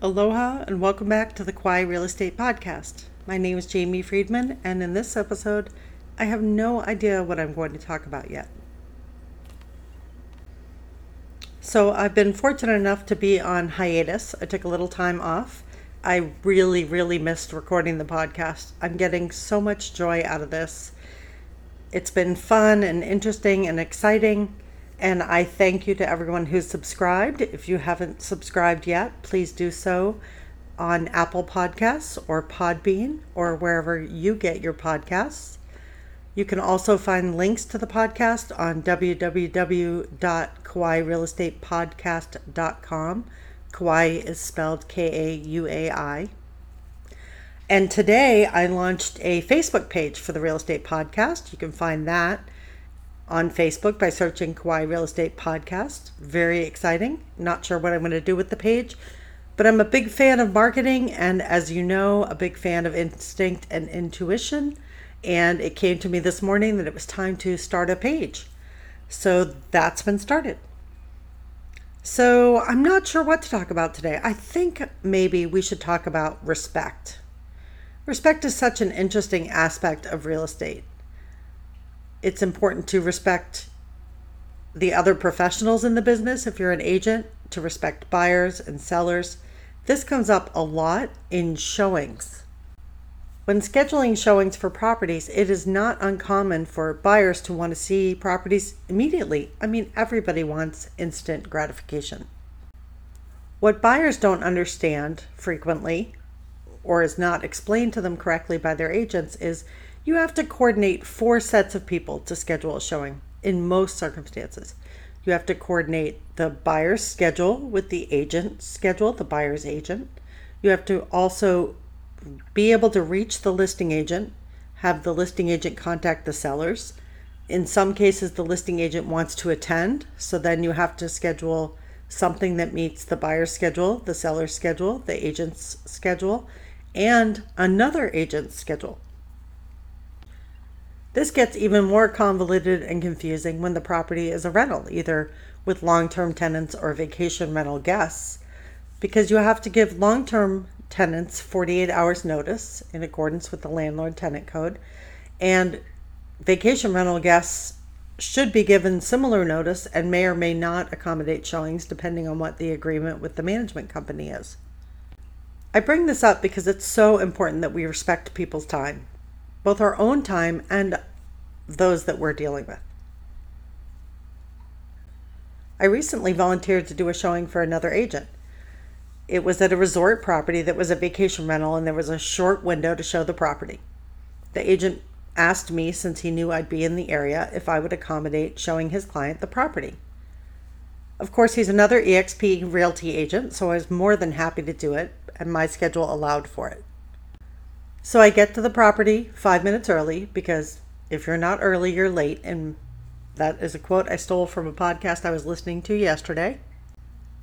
Aloha and welcome back to the Kauai Real Estate Podcast. My name is Jamie Friedman, and in this episode, I have no idea what I'm going to talk about yet. So, I've been fortunate enough to be on hiatus. I took a little time off. I really, really missed recording the podcast. I'm getting so much joy out of this. It's been fun and interesting and exciting. And I thank you to everyone who's subscribed. If you haven't subscribed yet, please do so on Apple Podcasts or Podbean or wherever you get your podcasts. You can also find links to the podcast on www.kauairealestatepodcast.com. Kauai is spelled K A U A I. And today I launched a Facebook page for the Real Estate Podcast. You can find that on Facebook by searching Kauai Real Estate Podcast. Very exciting. Not sure what I'm going to do with the page, but I'm a big fan of marketing and, as you know, a big fan of instinct and intuition. And it came to me this morning that it was time to start a page. So that's been started. So I'm not sure what to talk about today. I think maybe we should talk about respect. Respect is such an interesting aspect of real estate it's important to respect the other professionals in the business. If you're an agent, to respect buyers and sellers. This comes up a lot in showings. When scheduling showings for properties, it is not uncommon for buyers to want to see properties immediately. I mean, everybody wants instant gratification. What buyers don't understand frequently, or is not explained to them correctly by their agents, is you have to coordinate four sets of people to schedule a showing in most circumstances. You have to coordinate the buyer's schedule with the agent's schedule, the buyer's agent. You have to also be able to reach the listing agent, have the listing agent contact the sellers. In some cases, the listing agent wants to attend, so then you have to schedule something that meets the buyer's schedule, the seller's schedule, the agent's schedule, and another agent's schedule. This gets even more convoluted and confusing when the property is a rental, either with long term tenants or vacation rental guests, because you have to give long term tenants 48 hours notice in accordance with the landlord tenant code, and vacation rental guests should be given similar notice and may or may not accommodate showings depending on what the agreement with the management company is. I bring this up because it's so important that we respect people's time both our own time and those that we're dealing with. I recently volunteered to do a showing for another agent. It was at a resort property that was a vacation rental, and there was a short window to show the property. The agent asked me, since he knew I'd be in the area, if I would accommodate showing his client the property. Of course, he's another eXp realty agent, so I was more than happy to do it, and my schedule allowed for it. So I get to the property five minutes early because if you're not early, you're late. And that is a quote I stole from a podcast I was listening to yesterday.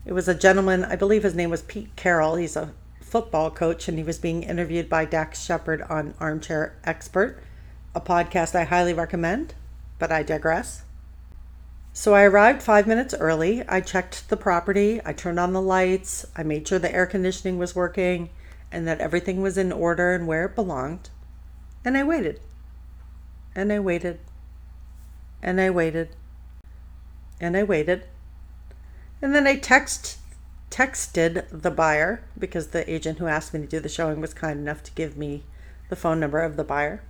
It was a gentleman, I believe his name was Pete Carroll. He's a football coach and he was being interviewed by Dax Shepard on Armchair Expert, a podcast I highly recommend, but I digress. So I arrived five minutes early. I checked the property, I turned on the lights, I made sure the air conditioning was working and that everything was in order and where it belonged. And I waited. And I waited. And I waited. And I waited. And then I text texted the buyer because the agent who asked me to do the showing was kind enough to give me the phone number of the buyer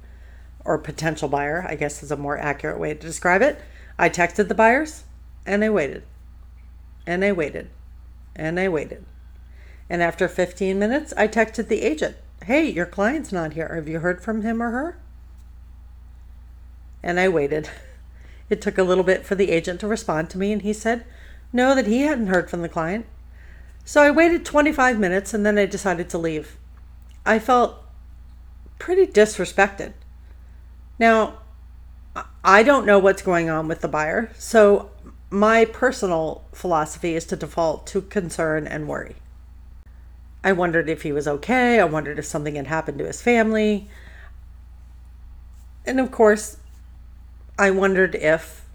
or potential buyer, I guess is a more accurate way to describe it. I texted the buyers and I waited. And I waited. And I waited. And after 15 minutes, I texted the agent, Hey, your client's not here. Have you heard from him or her? And I waited. It took a little bit for the agent to respond to me, and he said, No, that he hadn't heard from the client. So I waited 25 minutes and then I decided to leave. I felt pretty disrespected. Now, I don't know what's going on with the buyer, so my personal philosophy is to default to concern and worry. I wondered if he was okay. I wondered if something had happened to his family. And of course, I wondered if,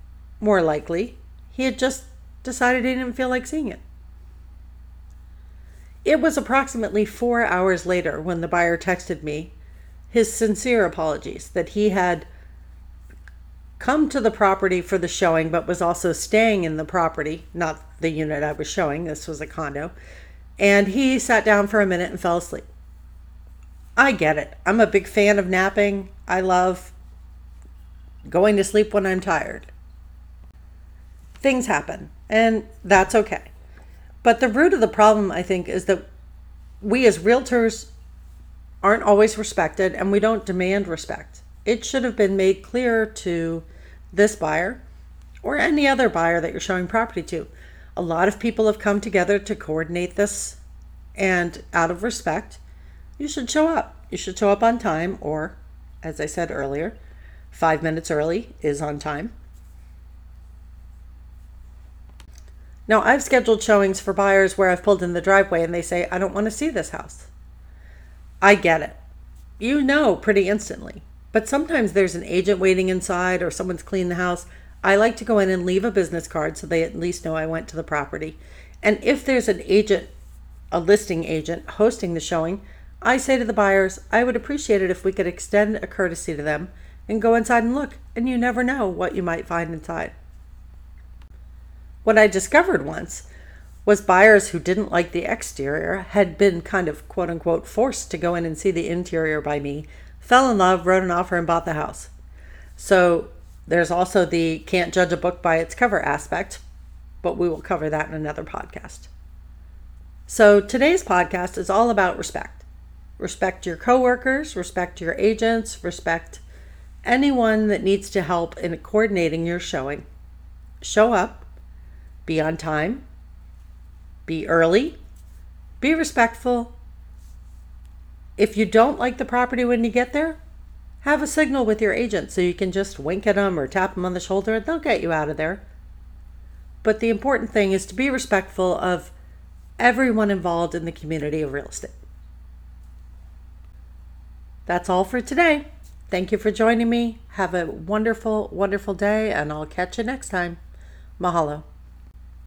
more likely, he had just decided he didn't feel like seeing it. It was approximately four hours later when the buyer texted me his sincere apologies that he had come to the property for the showing, but was also staying in the property, not the unit I was showing. This was a condo. And he sat down for a minute and fell asleep. I get it. I'm a big fan of napping. I love going to sleep when I'm tired. Things happen, and that's okay. But the root of the problem, I think, is that we as realtors aren't always respected and we don't demand respect. It should have been made clear to this buyer or any other buyer that you're showing property to. A lot of people have come together to coordinate this, and out of respect, you should show up. You should show up on time, or, as I said earlier, five minutes early is on time. Now, I've scheduled showings for buyers where I've pulled in the driveway and they say, I don't want to see this house. I get it. You know pretty instantly. But sometimes there's an agent waiting inside or someone's cleaning the house. I like to go in and leave a business card so they at least know I went to the property. And if there's an agent, a listing agent hosting the showing, I say to the buyers, I would appreciate it if we could extend a courtesy to them and go inside and look, and you never know what you might find inside. What I discovered once was buyers who didn't like the exterior had been kind of quote unquote forced to go in and see the interior by me, fell in love, wrote an offer, and bought the house. So there's also the can't judge a book by its cover aspect, but we will cover that in another podcast. So today's podcast is all about respect. Respect your coworkers, respect your agents, respect anyone that needs to help in coordinating your showing. Show up, be on time, be early, be respectful. If you don't like the property when you get there, have a signal with your agent so you can just wink at them or tap them on the shoulder and they'll get you out of there. But the important thing is to be respectful of everyone involved in the community of real estate. That's all for today. Thank you for joining me. Have a wonderful, wonderful day, and I'll catch you next time. Mahalo.